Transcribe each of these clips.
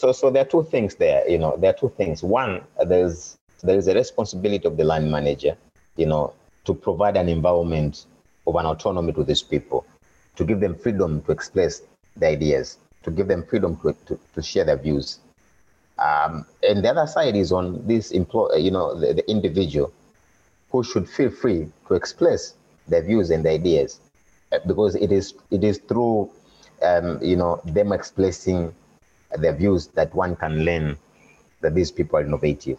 So, so there are two things there. You know, there are two things. One, there's there is a responsibility of the line manager, you know, to provide an environment of an autonomy to these people, to give them freedom to express their ideas, to give them freedom to, to, to share their views. Um, and the other side is on this employ, you know, the, the individual who should feel free to express their views and their ideas, uh, because it is it is through, um, you know, them expressing their views that one can learn that these people are innovative.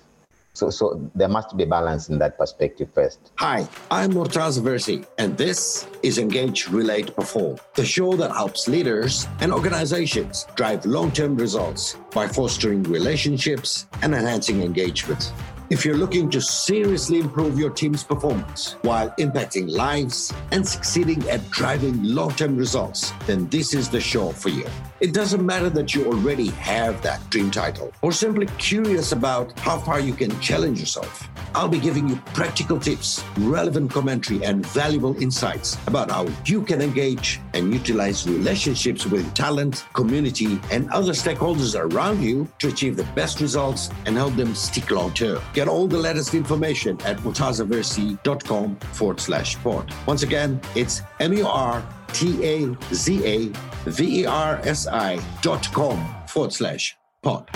So, so there must be balance in that perspective first. Hi, I'm Murtaza Versi, and this is Engage, Relate, Perform, the show that helps leaders and organizations drive long term results by fostering relationships and enhancing engagement. If you're looking to seriously improve your team's performance while impacting lives and succeeding at driving long term results, then this is the show for you. It doesn't matter that you already have that dream title or simply curious about how far you can challenge yourself. I'll be giving you practical tips, relevant commentary, and valuable insights about how you can engage and utilize relationships with talent, community, and other stakeholders around you to achieve the best results and help them stick long term. Get all the latest information at murtazaversi.com forward slash pod. Once again, it's M U R T A Z A V E R S I dot com forward slash pod.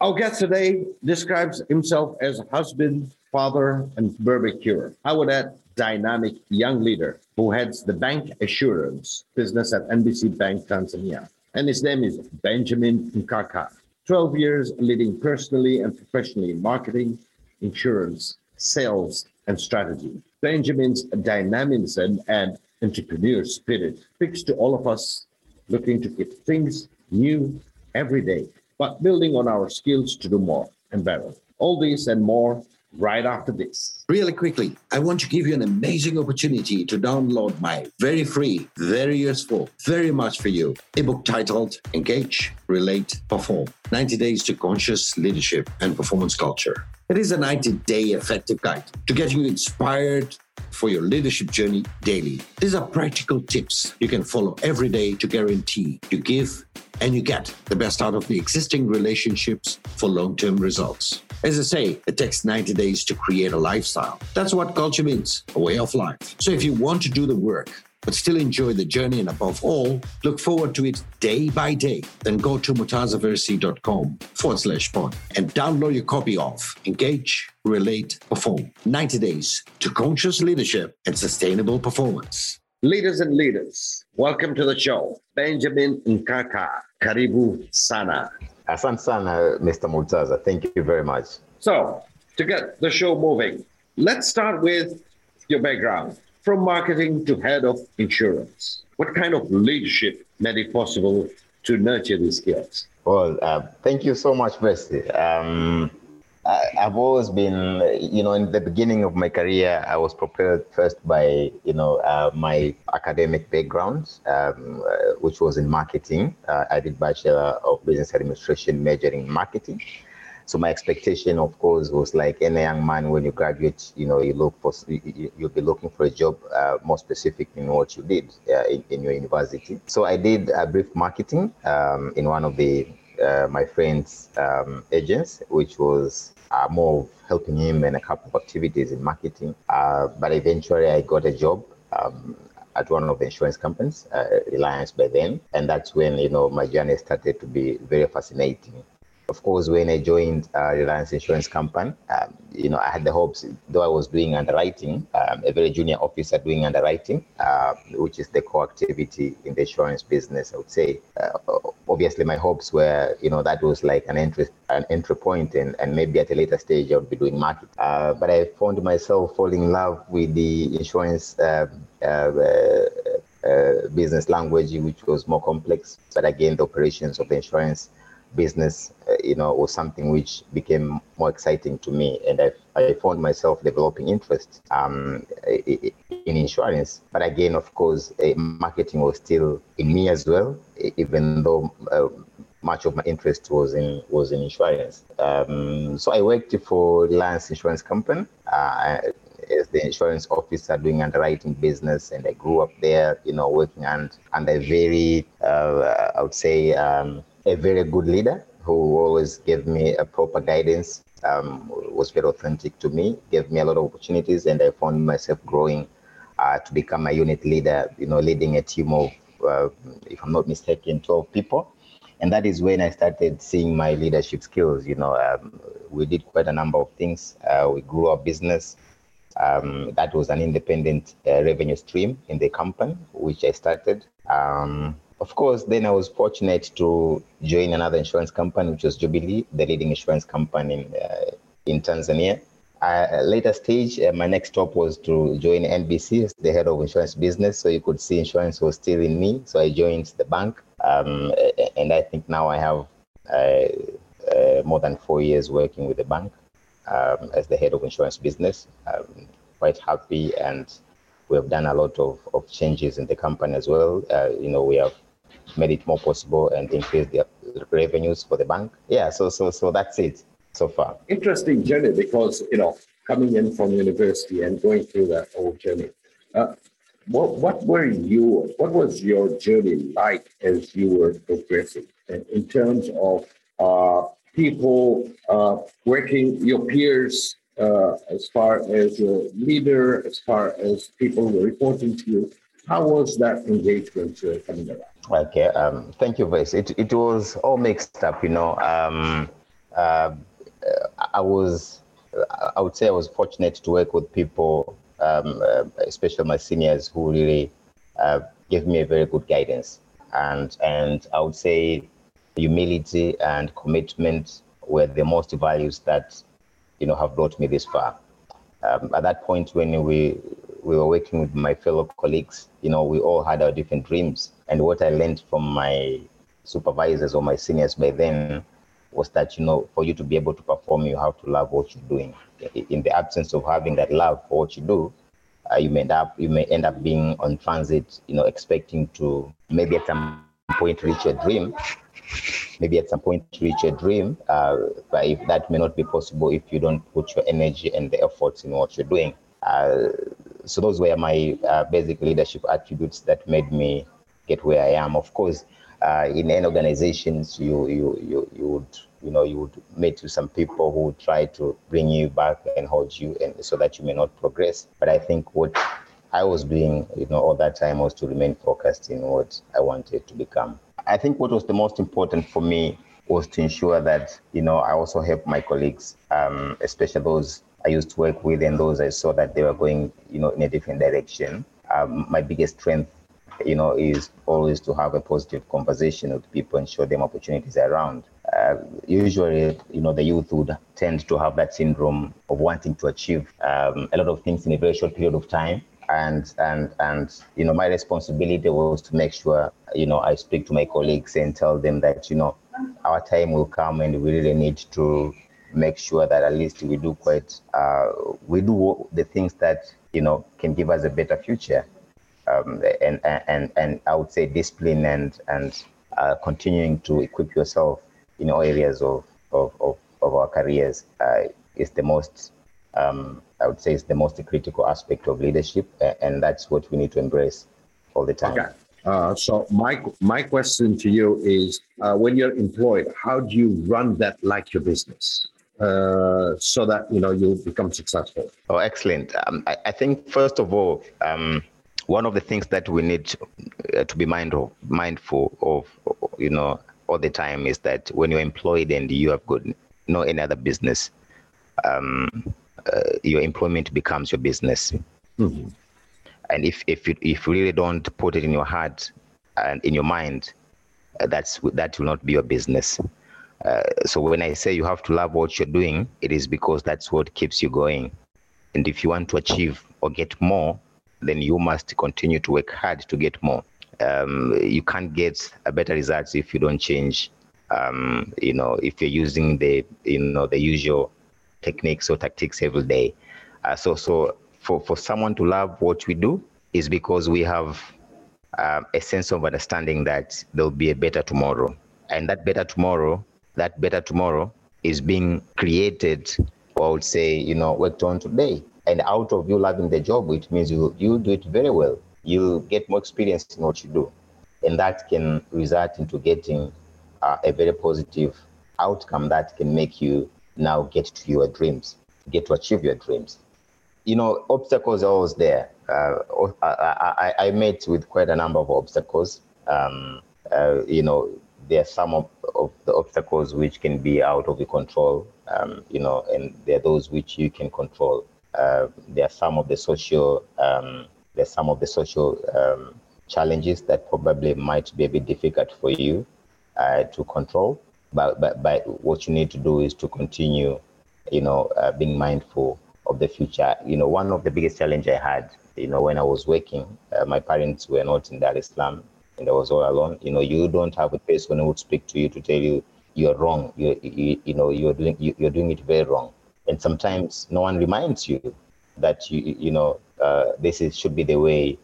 Our guest today describes himself as husband, father, and barbecuer. I would add dynamic young leader who heads the bank assurance business at NBC Bank Tanzania. And his name is Benjamin Nkaka. 12 years leading personally and professionally in marketing, insurance, sales, and strategy. Benjamin's dynamism and entrepreneur spirit speaks to all of us looking to keep things new every day, but building on our skills to do more and better. All this and more right after this. Really quickly, I want to give you an amazing opportunity to download my very free, very useful, very much for you ebook titled Engage, Relate, Perform 90 Days to Conscious Leadership and Performance Culture. It is a 90 day effective guide to get you inspired for your leadership journey daily. These are practical tips you can follow every day to guarantee you give and you get the best out of the existing relationships for long term results. As I say, it takes 90 days to create a lifestyle. That's what culture means a way of life. So if you want to do the work, but still enjoy the journey and above all, look forward to it day by day, then go to murtazaversi.com forward slash pod and download your copy of Engage, Relate, Perform 90 Days to Conscious Leadership and Sustainable Performance. Leaders and leaders, welcome to the show. Benjamin Nkaka, Karibu Sana. Asante sana, Mr. Murtaza. Thank you very much. So, to get the show moving, let's start with your background from marketing to head of insurance. What kind of leadership made it possible to nurture these skills? Well, uh, thank you so much, Versi. Um, I, I've always been, you know, in the beginning of my career, I was prepared first by, you know, uh, my academic background, um, uh, which was in marketing. Uh, I did Bachelor of Business Administration, majoring in marketing. So my expectation, of course, was like any young man when you graduate, you know, you look for you, will be looking for a job uh, more specific in what you did uh, in, in, your university. So I did a brief marketing um, in one of the uh, my friend's um, agents, which was uh, more of helping him in a couple of activities in marketing. Uh, but eventually, I got a job. Um, at one of the insurance companies, uh, Reliance by then, and that's when you know my journey started to be very fascinating of course, when I joined uh, Reliance Insurance Company, um, you know, I had the hopes, though I was doing underwriting, um, a very junior officer doing underwriting, uh, which is the core activity in the insurance business, I would say. Uh, obviously, my hopes were, you know, that was like an entry, an entry point, and, and maybe at a later stage I would be doing marketing. Uh, but I found myself falling in love with the insurance. Um, uh, uh, business language, which was more complex, but again, the operations of the insurance business, uh, you know, was something which became more exciting to me, and I, I found myself developing interest um, in insurance. But again, of course, uh, marketing was still in me as well, even though. Uh, much of my interest was in was in insurance. Um, so I worked for Reliance Insurance Company uh, as the insurance officer doing underwriting business, and I grew up there, you know, working and under very, uh, I would say, um, a very good leader who always gave me a proper guidance, um, was very authentic to me, gave me a lot of opportunities, and I found myself growing uh, to become a unit leader, you know, leading a team of, uh, if I'm not mistaken, 12 people. And that is when I started seeing my leadership skills. You know, um, we did quite a number of things. Uh, we grew our business. Um, that was an independent uh, revenue stream in the company, which I started. Um, of course, then I was fortunate to join another insurance company, which was Jubilee, the leading insurance company in, uh, in Tanzania. Later stage, uh, my next stop was to join NBC as the head of insurance business. So you could see insurance was still in me. So I joined the bank. Um, and I think now I have uh, uh, more than four years working with the bank um, as the head of insurance business. I'm quite happy and we have done a lot of, of changes in the company as well. Uh, you know, we have made it more possible and increased their revenues for the bank. Yeah, so so so that's it so far. Interesting journey because you know coming in from university and going through that whole journey. Uh, what what were you? What was your journey like as you were progressing in, in terms of uh, people uh, working, your peers, uh, as far as your leader, as far as people who were reporting to you? How was that engagement uh, coming around? Okay, um, thank you, Vice. It it was all mixed up, you know. Um, uh, I was, I would say, I was fortunate to work with people, um, uh, especially my seniors, who really uh, gave me a very good guidance, and and I would say, humility and commitment were the most values that, you know, have brought me this far. Um, at that point, when we we were working with my fellow colleagues, you know, we all had our different dreams. And what I learned from my supervisors or my seniors by then was that, you know, for you to be able to perform, you have to love what you're doing. In the absence of having that love for what you do, uh, you may end up you may end up being on transit, you know, expecting to maybe at some point reach your dream, maybe at some point reach your dream, uh, but if that may not be possible if you don't put your energy and the efforts in what you're doing. Uh, so those were my uh, basic leadership attributes that made me get where I am. Of course, uh, in any organizations, you you you you would you know you would meet with some people who would try to bring you back and hold you, and so that you may not progress. But I think what I was doing, you know, all that time was to remain focused in what I wanted to become. I think what was the most important for me was to ensure that you know I also help my colleagues, um, especially those I used to work with and those I saw that they were going, you know, in a different direction. Um, my biggest strength, you know, is always to have a positive conversation with people and show them opportunities around. Uh, usually, you know, the youth would tend to have that syndrome of wanting to achieve um, a lot of things in a very short period of time. And and and you know, my responsibility was to make sure, you know, I speak to my colleagues and tell them that, you know, our time will come and we really need to make sure that at least we do quite uh, we do the things that you know can give us a better future um, and and and I would say discipline and and uh, continuing to equip yourself in all areas of of, of, of our careers uh, is the most um, I would say is the most critical aspect of leadership and that's what we need to embrace all the time. Okay. Uh, so my my question to you is, uh, when you're employed, how do you run that like your business? uh, so that you know you become successful? Oh, excellent. Um, I, I, think first of all, um, one of the things that we need to, uh, to be mindful mindful of, you know, all the time is that when you're employed and you have got no any other business, um, uh, your employment becomes your business. Mm-hmm. And if if you, if you really don't put it in your heart and in your mind, uh, that's that will not be your business. Uh, so when I say you have to love what you're doing, it is because that's what keeps you going. And if you want to achieve or get more, then you must continue to work hard to get more. Um, you can't get a better results if you don't change. Um, you know, if you're using the you know the usual techniques or tactics every day. Uh, so so for for someone to love what we do is because we have uh, a sense of understanding that there'll be a better tomorrow, and that better tomorrow that better tomorrow is being created, or I would say, you know, worked on today. And out of you loving the job, which means you you do it very well. You get more experience in what you do, and that can result into getting uh, a very positive outcome that can make you now get to your dreams, get to achieve your dreams. You know, obstacles are always there. Uh, I, I, I, met with quite a number of obstacles. Um, uh, you know, there are some of, of, the obstacles which can be out of your control, um, you know, and there are those which you can control. Uh, there are some of the social, um, there are some of the social um, challenges that probably might be a bit difficult for you uh, to control. But, but, but what you need to do is to continue, you know, uh, being mindful of the future. You know, one of the biggest challenge I had, you know, when I was working, uh, my parents were not in Dar es Salaam and I was all alone. You know, you don't have a person who would speak to you to tell you you're wrong. You, you, you know, you're doing, you, you're doing it very wrong. And sometimes no one reminds you that you, you know, uh, this is, should be the way,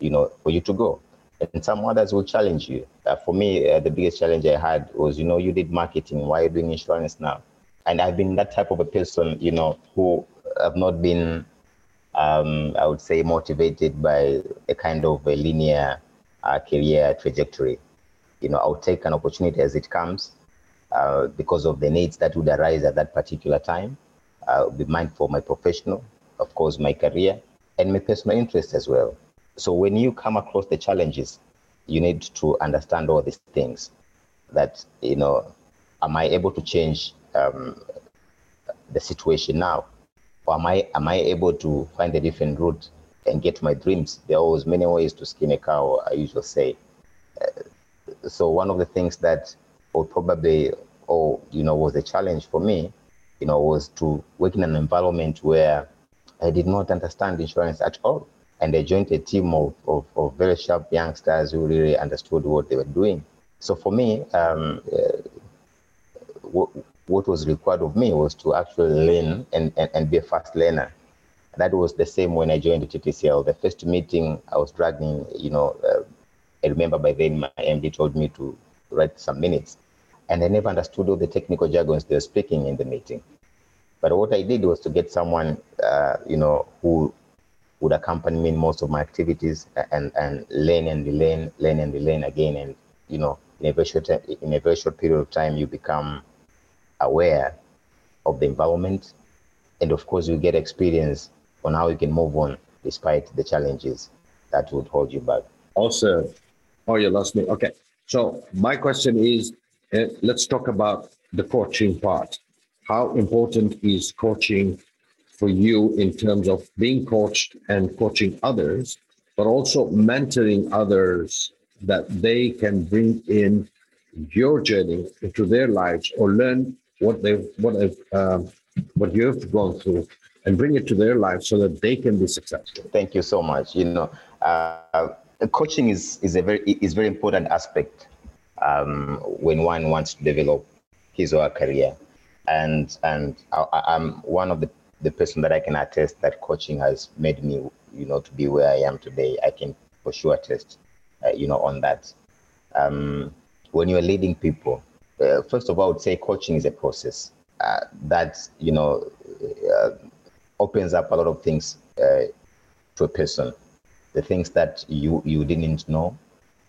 you know, for you to go and some others will challenge you. Uh, for me, uh, the biggest challenge I had was, you know, you did marketing. Why are you doing insurance now? And I've been that type of a person, you know, who have not been, um, I would say, motivated by a kind of a linear uh, career trajectory. You know, I'll take an opportunity as it comes uh, because of the needs that would arise at that particular time. I'll be mindful of my professional, of course, my career, and my personal interest as well. So when you come across the challenges, you need to understand all these things. That you know, am I able to change um, the situation now, or am I am I able to find a different route and get my dreams? There are always many ways to skin a cow. I usually say. Uh, so one of the things that would probably, or you know, was a challenge for me, you know, was to work in an environment where I did not understand insurance at all and I joined a team of, of, of, very sharp youngsters who really understood what they were doing. So for me, um, uh, what, was required of me was to actually learn and, and, and be a fast learner. That was the same when I joined the TTCL. The first meeting I was dragging, you know, uh, I remember by then my MD told me to write some minutes. And I never understood all the technical jargons they were speaking in the meeting. But what I did was to get someone, uh, you know, who would accompany me in most of my activities and, and learn and relearn, learn and relearn again. And, you know, in a, very short, in a very short period of time, you become aware of the environment. And of course, you get experience on how you can move on despite the challenges that would hold you back. Also, oh, you lost me. Okay. So my question is, uh, let's talk about the coaching part. How important is coaching for you in terms of being coached and coaching others, but also mentoring others that they can bring in your journey into their lives or learn what they've what they've um, what you've gone through and bring it to their lives so that they can be successful. Thank you so much. You know, uh, coaching is is a very is very important aspect um, when one wants to develop his or her career, and and I, I'm one of the the person that I can attest that coaching has made me, you know, to be where I am today. I can for sure attest, uh, you know, on that. Um, when you're leading people, uh, first of all, I would say coaching is a process uh, that, you know, uh, opens up a lot of things uh, to a person. The things that you, you didn't know,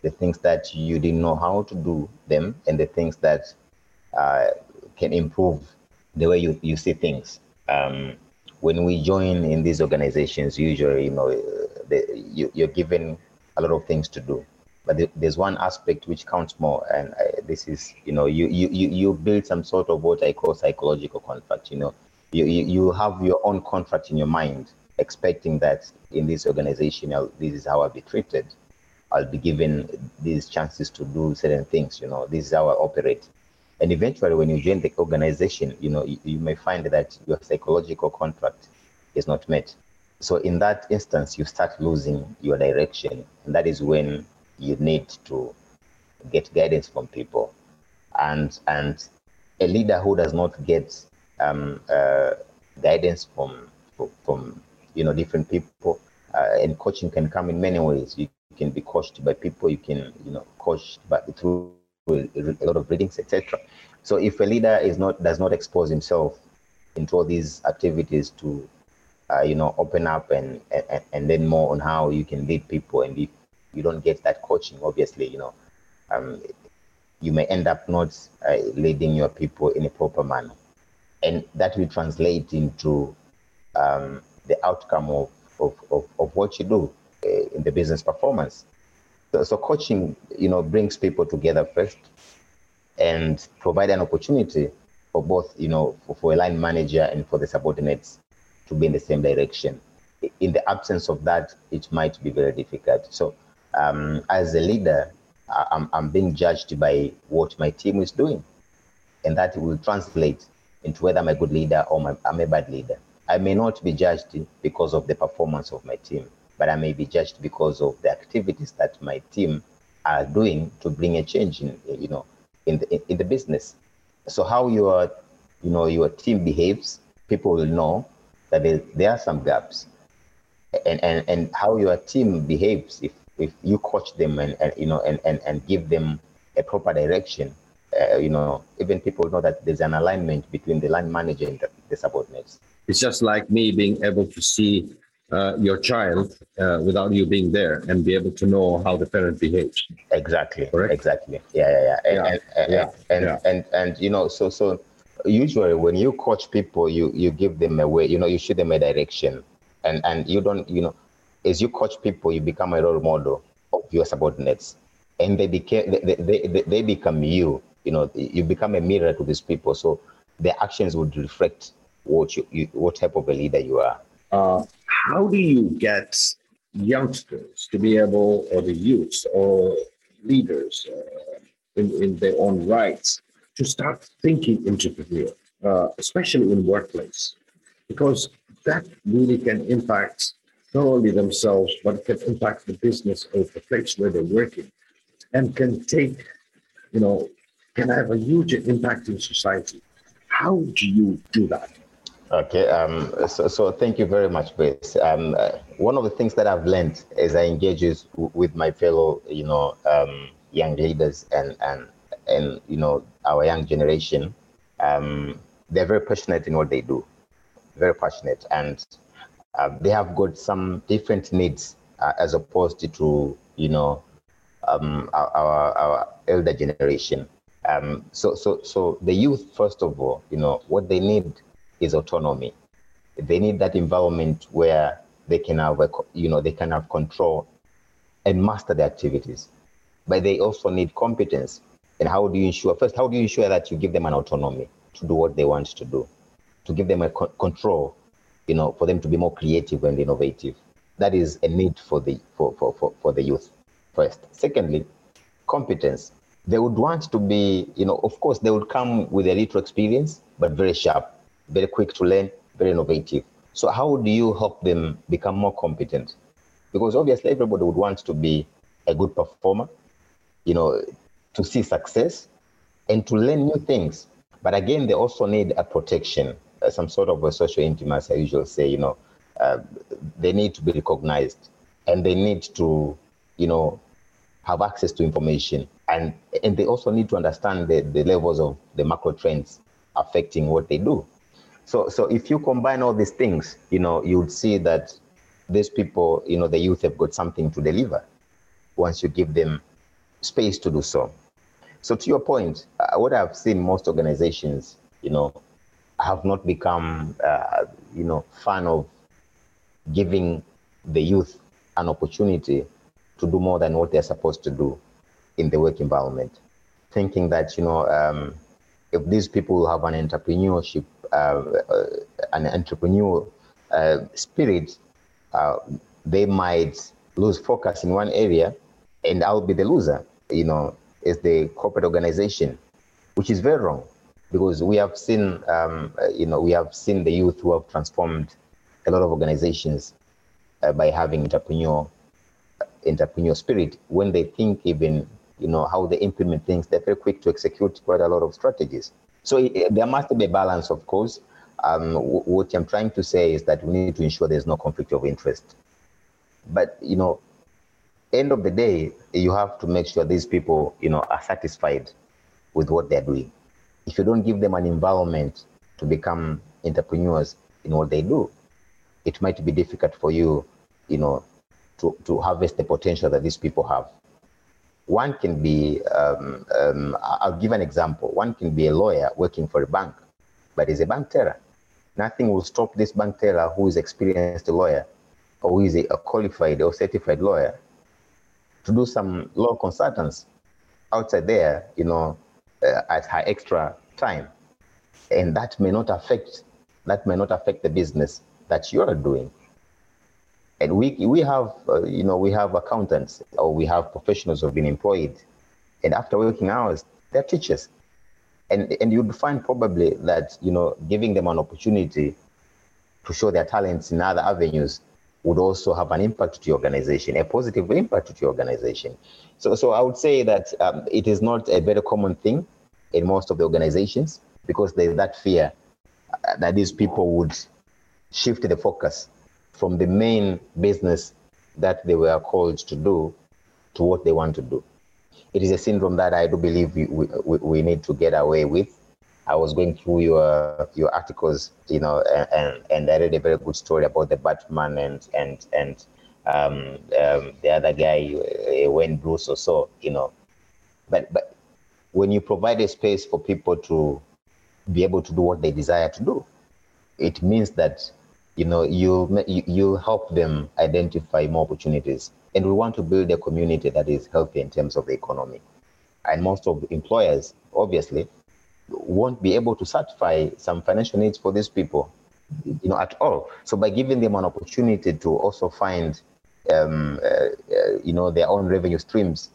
the things that you didn't know how to do them, and the things that uh, can improve the way you, you see things. Um, when we join in these organizations, usually, you know, the, you, you're given a lot of things to do. But there's one aspect which counts more, and I, this is, you know, you, you you build some sort of what I call psychological contract. You know, you, you you have your own contract in your mind, expecting that in this organization, I'll, this is how I'll be treated. I'll be given these chances to do certain things. You know, this is how I operate. And eventually, when you join the organization, you know, you, you may find that your psychological contract is not met. So in that instance, you start losing your direction. And that is when you need to get guidance from people. And, and a leader who does not get um, uh, guidance from, from, you know, different people, uh, and coaching can come in many ways. You can be coached by people, you can, you know, coached by, through a lot of readings, etc. So if a leader is not does not expose himself into all these activities to, uh, you know, open up and, and and then more on how you can lead people, and if you don't get that coaching, obviously, you know, um, you may end up not uh, leading your people in a proper manner. And that will translate into um, the outcome of, of, of, of, what you do uh, in the business performance. So, so, coaching, you know, brings people together first and provide an opportunity for both, you know, for, for a line manager and for the subordinates to be in the same direction. In the absence of that, it might be very difficult. So, um, as a leader, I'm, I'm being judged by what my team is doing, and that will translate into whether I'm a good leader or my, I'm a bad leader. I may not be judged because of the performance of my team, but I may be judged because of the activities that my team are doing to bring a change in, you know, in the, in the business. So how your, you know, your team behaves, people will know that there, there are some gaps. And, and, and how your team behaves, if, if you coach them and, and you know, and, and, and give them a proper direction, uh, you know, even people know that there's an alignment between the line manager and the, the subordinates. It's just like me being able to see uh, your child uh, without you being there and be able to know how the parent behaves. Exactly. Correct? Exactly. Yeah, yeah, yeah. And, yeah. And, yeah. And, yeah. and, and, and, you know, so, so usually when you coach people, you, you give them a way, you know, you show them a direction and, and you don't, you know, as you coach people, you become a role model of your subordinates and they became, they, they, they, become you, you know, you become a mirror to these people. So their actions would reflect what you, you what type of a leader you are. Uh, how do you get youngsters to be able, or the youth, or leaders uh, in, in their own rights, to start thinking entrepreneur, uh, especially in workplace? Because that really can impact not only themselves, but can impact the business of the place where they're working and can take, you know, can have a huge impact in society. How do you do that? Okay, um, so, so thank you very much, Grace. Um, uh, one of the things that I've learned as I engage with my fellow, you know, um, young leaders and, and, and, you know, our young generation, um, they're very passionate in what they do, very passionate. And uh, they have got some different needs uh, as opposed to, you know, um, our, our, our, elder generation. Um, so, so, so the youth, first of all, you know, what they need is autonomy. They need that environment where they can have, a, you know, they can have control and master the activities. But they also need competence. And how do you ensure? First, how do you ensure that you give them an autonomy to do what they want to do, to give them a co- control, you know, for them to be more creative and innovative. That is a need for the for, for, for, for the youth. First, secondly, competence. They would want to be, you know, of course, they would come with a little experience, but very sharp very quick to learn, very innovative. So how do you help them become more competent? Because obviously everybody would want to be a good performer, you know, to see success and to learn new things. But again, they also need a protection, some sort of a social intimacy. I usually say, you know, uh, they need to be recognized and they need to, you know, have access to information. And, and they also need to understand the, the levels of the macro trends affecting what they do. So, so if you combine all these things, you know, you would see that these people, you know, the youth have got something to deliver once you give them space to do so. So, to your point, uh, what I've seen most organizations, you know, have not become, uh, you know, fan of giving the youth an opportunity to do more than what they're supposed to do in the work environment. Thinking that, you know, um, if these people have an entrepreneurship uh, uh, an entrepreneurial uh, spirit, they might lose focus in one area, and I'll be the loser. You know, as the corporate organization, which is very wrong, because we have seen, um, you know, we have seen the youth who have transformed a lot of organizations uh, by having entrepreneur entrepreneurial spirit when they think even you know how they implement things they're very quick to execute quite a lot of strategies so it, there must be a balance, of course. Um, what I'm trying to say is that we need to ensure there's no conflict of interest. But you know, end of the day, you have to make sure these people, you know, are satisfied with what they're doing. If you don't give them an environment to become entrepreneurs in what they do, it might be difficult for you, you know, to, to harvest the potential that these people have. One can be, um, um, I'll give an example. One can be a lawyer working for a bank, but is a bank teller. Nothing will stop this bank teller who is experienced lawyer or who is a, a qualified or certified lawyer to do some law consultants outside there, you know, uh, at her extra time. And that may not affect that may not affect the business that you are doing. And we we have uh, you know we have accountants or we have professionals who have been employed, and after working hours, they're teachers. And and you'd find probably that you know giving them an opportunity to show their talents in other avenues would also have an impact to your organization, a positive impact to your organization. So, so I would say that um, it is not a very common thing in most of the organizations because there's that fear uh, that these people would shift the focus from the main business that they were called to do to what they want to do. It is a syndrome that I do believe we, we, we need to get away with I was going through your your articles, you know, and and I read a very good story about the Batman and and and um, um, the other guy, uh, Wayne Bruce or so, you know. But but when you provide a space for people to be able to do what they desire to do, it means that you know you you help them identify more opportunities. And we want to build a community that is healthy in terms of the economy. And most of employers, obviously, won't be able to satisfy some financial needs for these people, you know, at all. So by giving them an opportunity to also find, um, uh, uh, you know, their own revenue streams,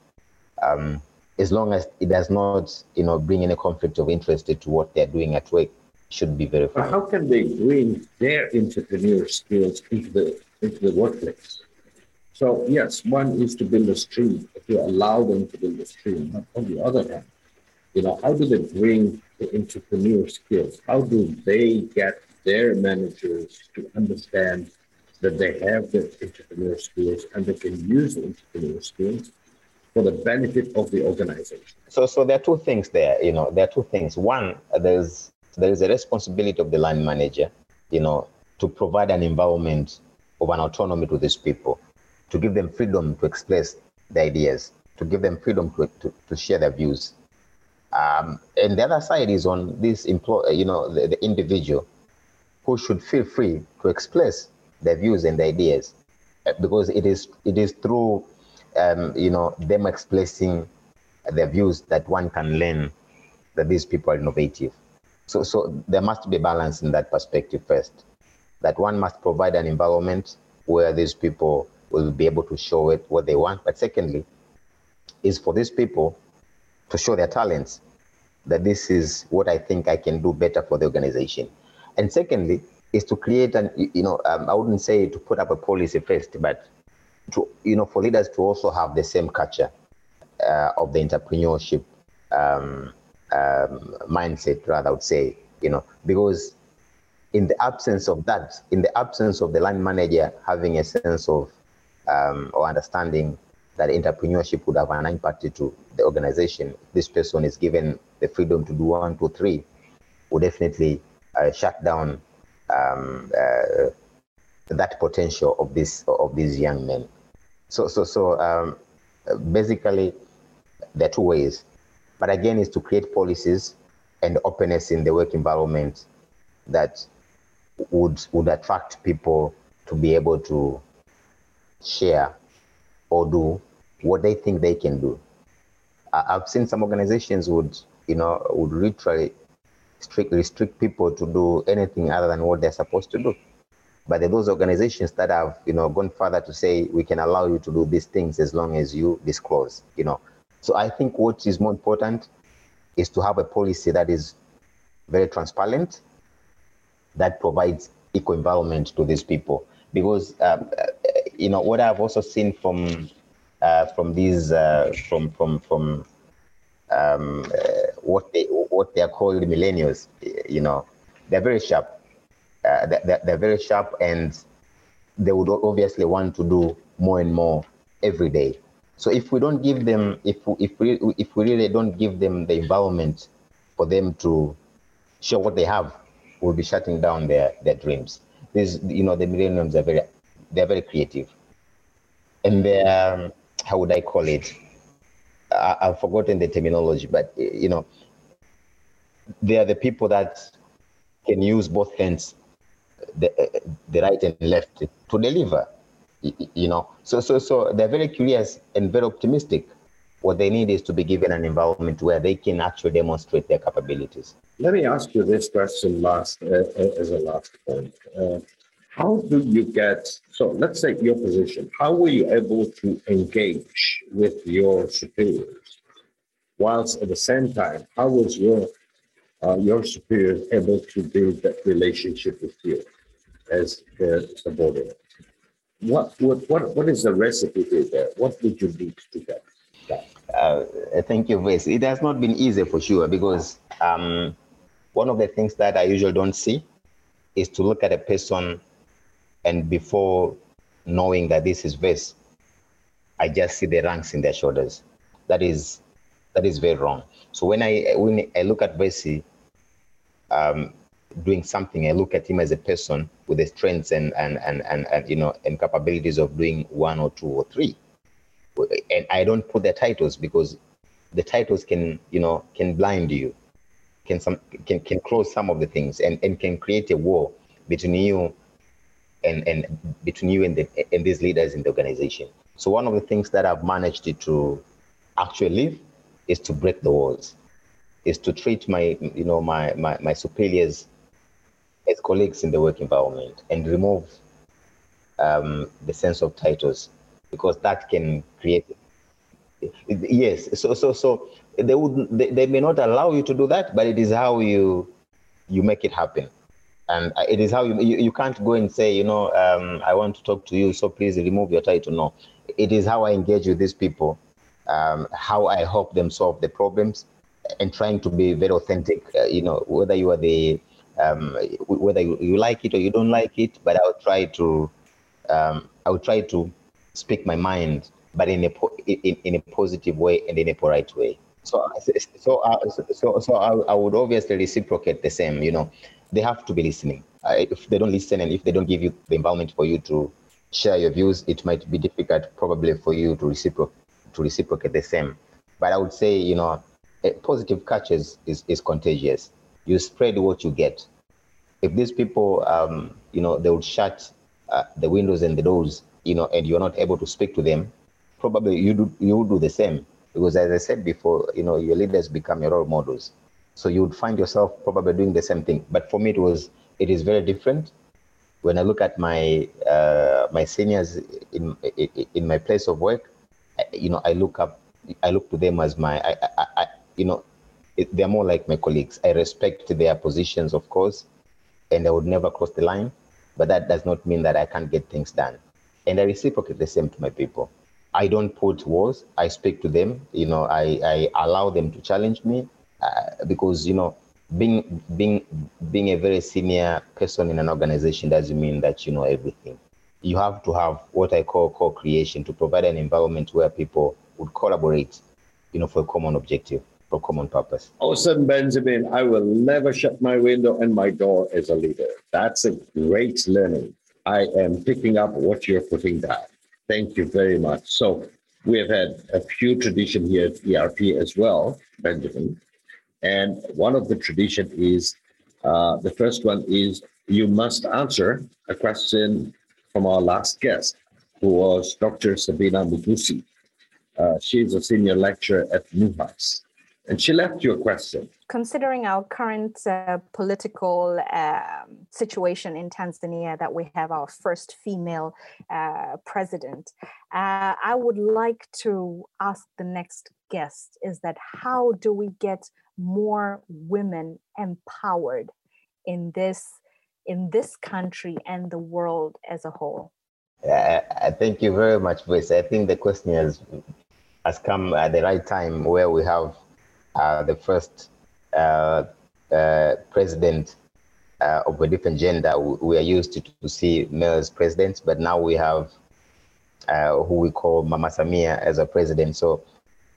um, as long as it does not, you know, bring any conflict of interest to what they're doing at work, should be very. But how can they bring their entrepreneur skills into the into the workplace? So yes, one is to build a stream, to allow them to build a stream. But on the other hand, you know, how do they bring the entrepreneur skills? How do they get their managers to understand that they have the entrepreneur skills and they can use the entrepreneur skills for the benefit of the organization? So, so there are two things there. You know, there are two things. One, there's there is a responsibility of the line manager, you know, to provide an environment of an autonomy to these people, to give them freedom to express their ideas, to give them freedom to, to, to share their views, um, and the other side is on this employee, you know, the, the individual who should feel free to express their views and ideas uh, because it is it is through um, you know them expressing their views that one can learn that these people are innovative. So so there must be balance in that perspective first. That one must provide an environment where these people will be able to show it what they want. But secondly, is for these people to show their talents that this is what I think I can do better for the organization. And secondly, is to create an, you know, um, I wouldn't say to put up a policy first, but to, you know, for leaders to also have the same culture uh, of the entrepreneurship um, um, mindset, rather, I would say, you know, because in the absence of that, in the absence of the line manager having a sense of um, or understanding that entrepreneurship would have an impact to the organization. This person is given the freedom to do one, two, three, will definitely uh, shut down um, uh, that potential of this of these young men. So so so um, basically, there are two ways, but again, is to create policies and openness in the work environment that would would attract people to be able to share or do what they think they can do. I've seen some organizations would, you know, would literally strict, restrict people to do anything other than what they're supposed to do. But there are those organizations that have, you know, gone further to say we can allow you to do these things as long as you disclose, you know. So I think what is more important is to have a policy that is very transparent, that provides equal environment to these people. Because, um, you know, what I've also seen from uh, from these uh, from from from um, uh, what they what they are called millennials. You know, they're very sharp. Uh, they're, they're very sharp, and they would obviously want to do more and more every day. So if we don't give them, if if we if we really don't give them the environment for them to show what they have, we'll be shutting down their their dreams. These, you know, the millennials are very they're very creative, and they're how would I call it? I, I've forgotten the terminology, but you know, they are the people that can use both hands, the, the right and left, to deliver. You know, so so so they're very curious and very optimistic. What they need is to be given an environment where they can actually demonstrate their capabilities. Let me ask you this question last uh, as a last point. Uh, how do you get so let's say your position how were you able to engage with your superiors whilst at the same time how was your uh, your superiors able to build that relationship with you as their subordinate what what what, what is the recipe there what would you need to get that? Uh, thank you, Vice. It has not been easy for sure because um, one of the things that I usually don't see is to look at a person and before knowing that this is Vess, I just see the ranks in their shoulders. That is that is very wrong. So when I when I look at Versi um, doing something, I look at him as a person with the strengths and and, and and and you know and capabilities of doing one or two or three. And I don't put the titles because the titles can you know can blind you, can some can can close some of the things and and can create a war between you and, and between you and, the, and these leaders in the organization. So one of the things that I've managed to actually live is to break the walls, is to treat my, you know, my, my, my superiors as colleagues in the work environment and remove um, the sense of titles because that can create yes so so so they would they, they may not allow you to do that but it is how you you make it happen. And it is how you, you, you can't go and say you know um, i want to talk to you so please remove your title. No it is how i engage with these people um, how i help them solve the problems and trying to be very authentic uh, you know whether you are the um, whether you, you, like it or you don't like it but i'll try to um, i'll try to speak my mind but in a po- in, in a positive way and in a polite way so so uh, so so I, I would obviously reciprocate the same you know they have to be listening. Uh, if they don't listen and if they don't give you the environment for you to share your views, it might be difficult probably for you to reciprocate to reciprocate the same. But I would say, you know, positive culture is, is, is contagious. You spread what you get. If these people, um, you know, they would shut uh, the windows and the doors, you know, and you're not able to speak to them, probably you do you would do the same. Because as I said before, you know, your leaders become your role models. So you would find yourself probably doing the same thing. But for me, it was it is very different. When I look at my uh, my seniors in, in, my place of work, you know, I look up, I look to them as my, I, I you know, it, they're more like my colleagues. I respect their positions, of course, and I would never cross the line. But that does not mean that I can't get things done. And I reciprocate the same to my people. I don't put walls. I speak to them. You know, I, I allow them to challenge me. Uh, because you know being being being a very senior person in an organization doesn't mean that you know everything you have to have what i call co-creation to provide an environment where people would collaborate you know for a common objective common purpose awesome benjamin i will never shut my window and my door as a leader that's a great learning i am picking up what you're putting down thank you very much so we have had a few tradition here at erp as well benjamin and one of the tradition is uh, the first one is you must answer a question from our last guest, who was Dr. Sabina Mugusi. Uh, she is a senior lecturer at MUHAS. And she left you a question. Considering our current uh, political uh, situation in Tanzania, that we have our first female uh, president, uh, I would like to ask the next guest is that how do we get more women empowered in this in this country and the world as a whole? Uh, thank you very much, Voice. I think the question has has come at the right time where we have the first uh, uh president uh, of a different gender. We are used to, to see males presidents, but now we have uh, who we call Mama Samia as a president. So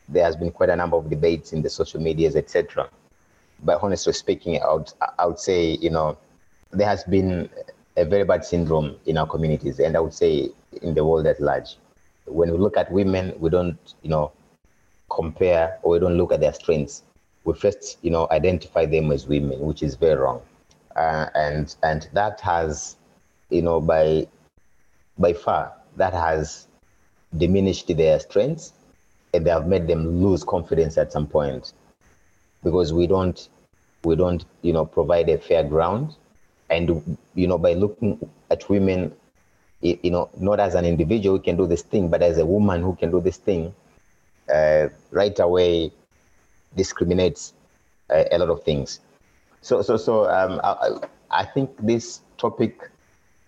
there has been quite a number of debates in the social medias, etc. But honestly speaking, I would, I would say, you know, there has been a very bad syndrome in our communities, and I would say in the world at large. When we look at women, we don't, you know, compare or we don't look at their strengths. We first, you know, identify them as women, which is very wrong. Uh, and and that has, you know, by by far that has diminished their strengths and they have made them lose confidence at some point because we don't we don't you know provide a fair ground and you know by looking at women you know not as an individual who can do this thing but as a woman who can do this thing uh, right away discriminates uh, a lot of things. So so so um, I, I think this topic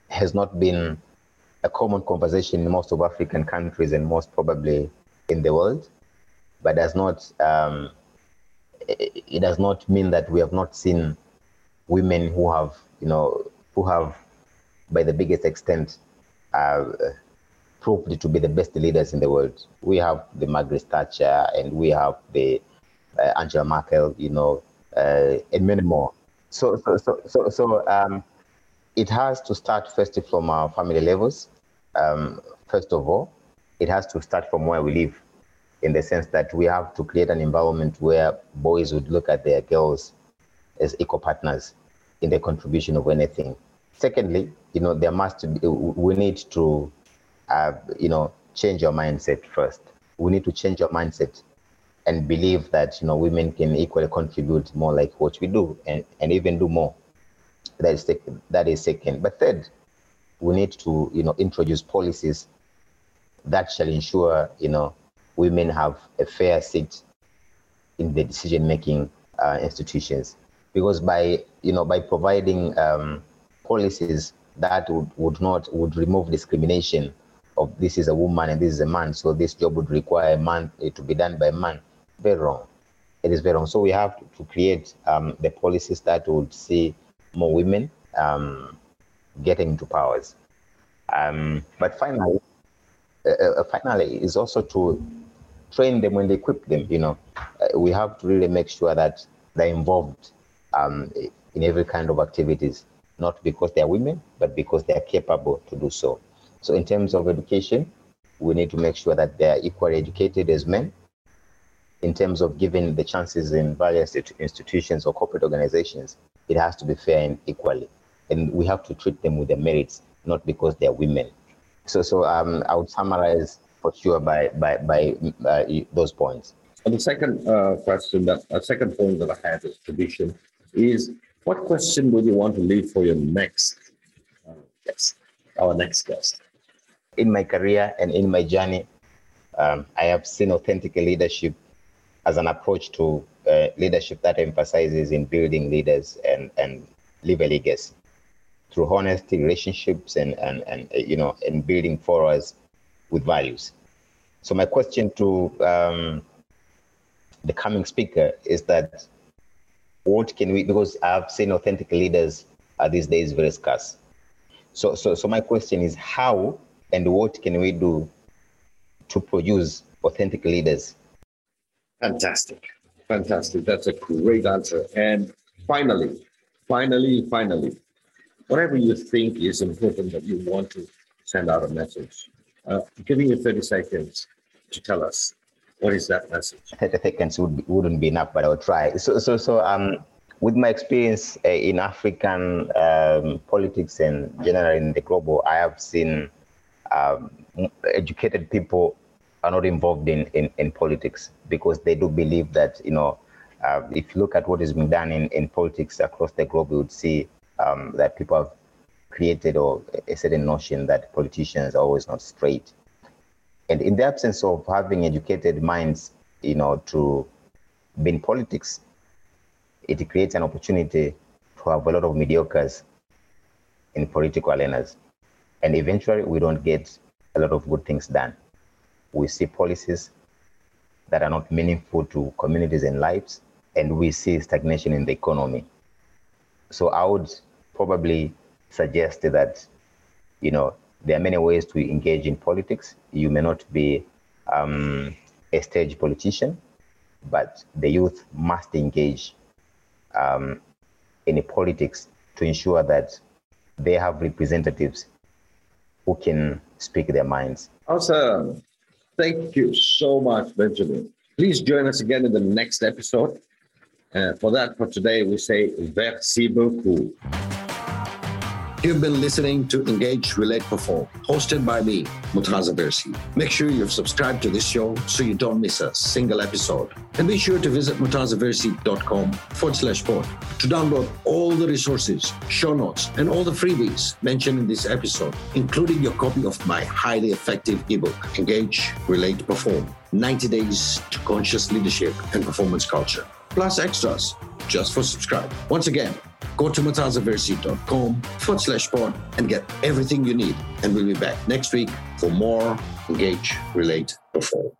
has not been a common conversation in most of African countries and most probably in the world, but does not um, it does not mean that we have not seen women who have you know who have by the biggest extent uh, proved to be the best leaders in the world. We have the Margaret Thatcher and we have the uh, Angela Merkel, you know, uh, and many more. So so so so, so um, it has to start first from our family levels um, first of all, it has to start from where we live, in the sense that we have to create an environment where boys would look at their girls as equal partners in the contribution of anything. Secondly, you know, there must be, we need to, uh, you know, change your mindset first. We need to change your mindset and believe that, you know, women can equally contribute more like what we do and, and even do more. That is, second, that is second. But third, we need to, you know, introduce policies that shall ensure, you know, women have a fair seat in the decision-making uh, institutions. Because by, you know, by providing um, policies that would, would not would remove discrimination of this is a woman and this is a man, so this job would require a man uh, to be done by a man. Very wrong. It is very wrong. So we have to, to create um, the policies that would see more women um, getting into powers. Um, but finally, uh, uh, finally, is also to train them and equip them. You know, uh, we have to really make sure that they're involved um, in every kind of activities, not because they're women, but because they're capable to do so. So, in terms of education, we need to make sure that they're equally educated as men. In terms of giving the chances in various institutions or corporate organizations, it has to be fair and equally and we have to treat them with their merits, not because they're women. So, so um, I would summarize for sure by by by uh, those points. And the second uh, question, that uh, second point that I had as tradition is, what question would you want to leave for your next uh, guest, our next guest? In my career and in my journey, um, I have seen authentic leadership as an approach to uh, leadership that emphasizes in building leaders and and leave a legacy through honesty, relationships, and and and you know, and building forwards with values. So my question to um, the coming speaker is that what can we because I've seen authentic leaders are these days very scarce. So so so my question is how and what can we do to produce authentic leaders? Fantastic. Fantastic. That's a great answer. And finally, finally, finally, whatever you think is important that you want to send out a message. Uh, giving you 30 seconds to tell us what is that message. 30 seconds would, wouldn't be enough, but I'll try. So, so, so um, with my experience uh, in African um, politics and generally in the global, I have seen um, educated people are not involved in, in, in politics because they do believe that, you know, uh, if you look at what is being done in, in politics across the globe, you would see um, that people have created or a certain notion that politicians are always not straight. And in the absence of having educated minds, you know, to be in politics, it creates an opportunity to have a lot of mediocres in political arenas. And eventually we don't get a lot of good things done. We see policies that are not meaningful to communities and lives, and we see stagnation in the economy. So I would probably suggest that, you know, there are many ways to engage in politics. You may not be um, a stage politician, but the youth must engage um, in politics to ensure that they have representatives who can speak their minds. Awesome. Thank you so much, Benjamin. Please join us again in the next episode. Uh, for that, for today, we say merci beaucoup. You've been listening to Engage, Relate, Perform, hosted by me, Murtaza Versi. Make sure you've subscribed to this show so you don't miss a single episode. And be sure to visit murtazaversi.com forward slash sport to download all the resources, show notes, and all the freebies mentioned in this episode, including your copy of my highly effective ebook, Engage, Relate, Perform 90 Days to Conscious Leadership and Performance Culture, plus extras just for subscribe. Once again, go to murtazaversi.com forward slash sport and get everything you need. And we'll be back next week for more Engage, Relate, Perform.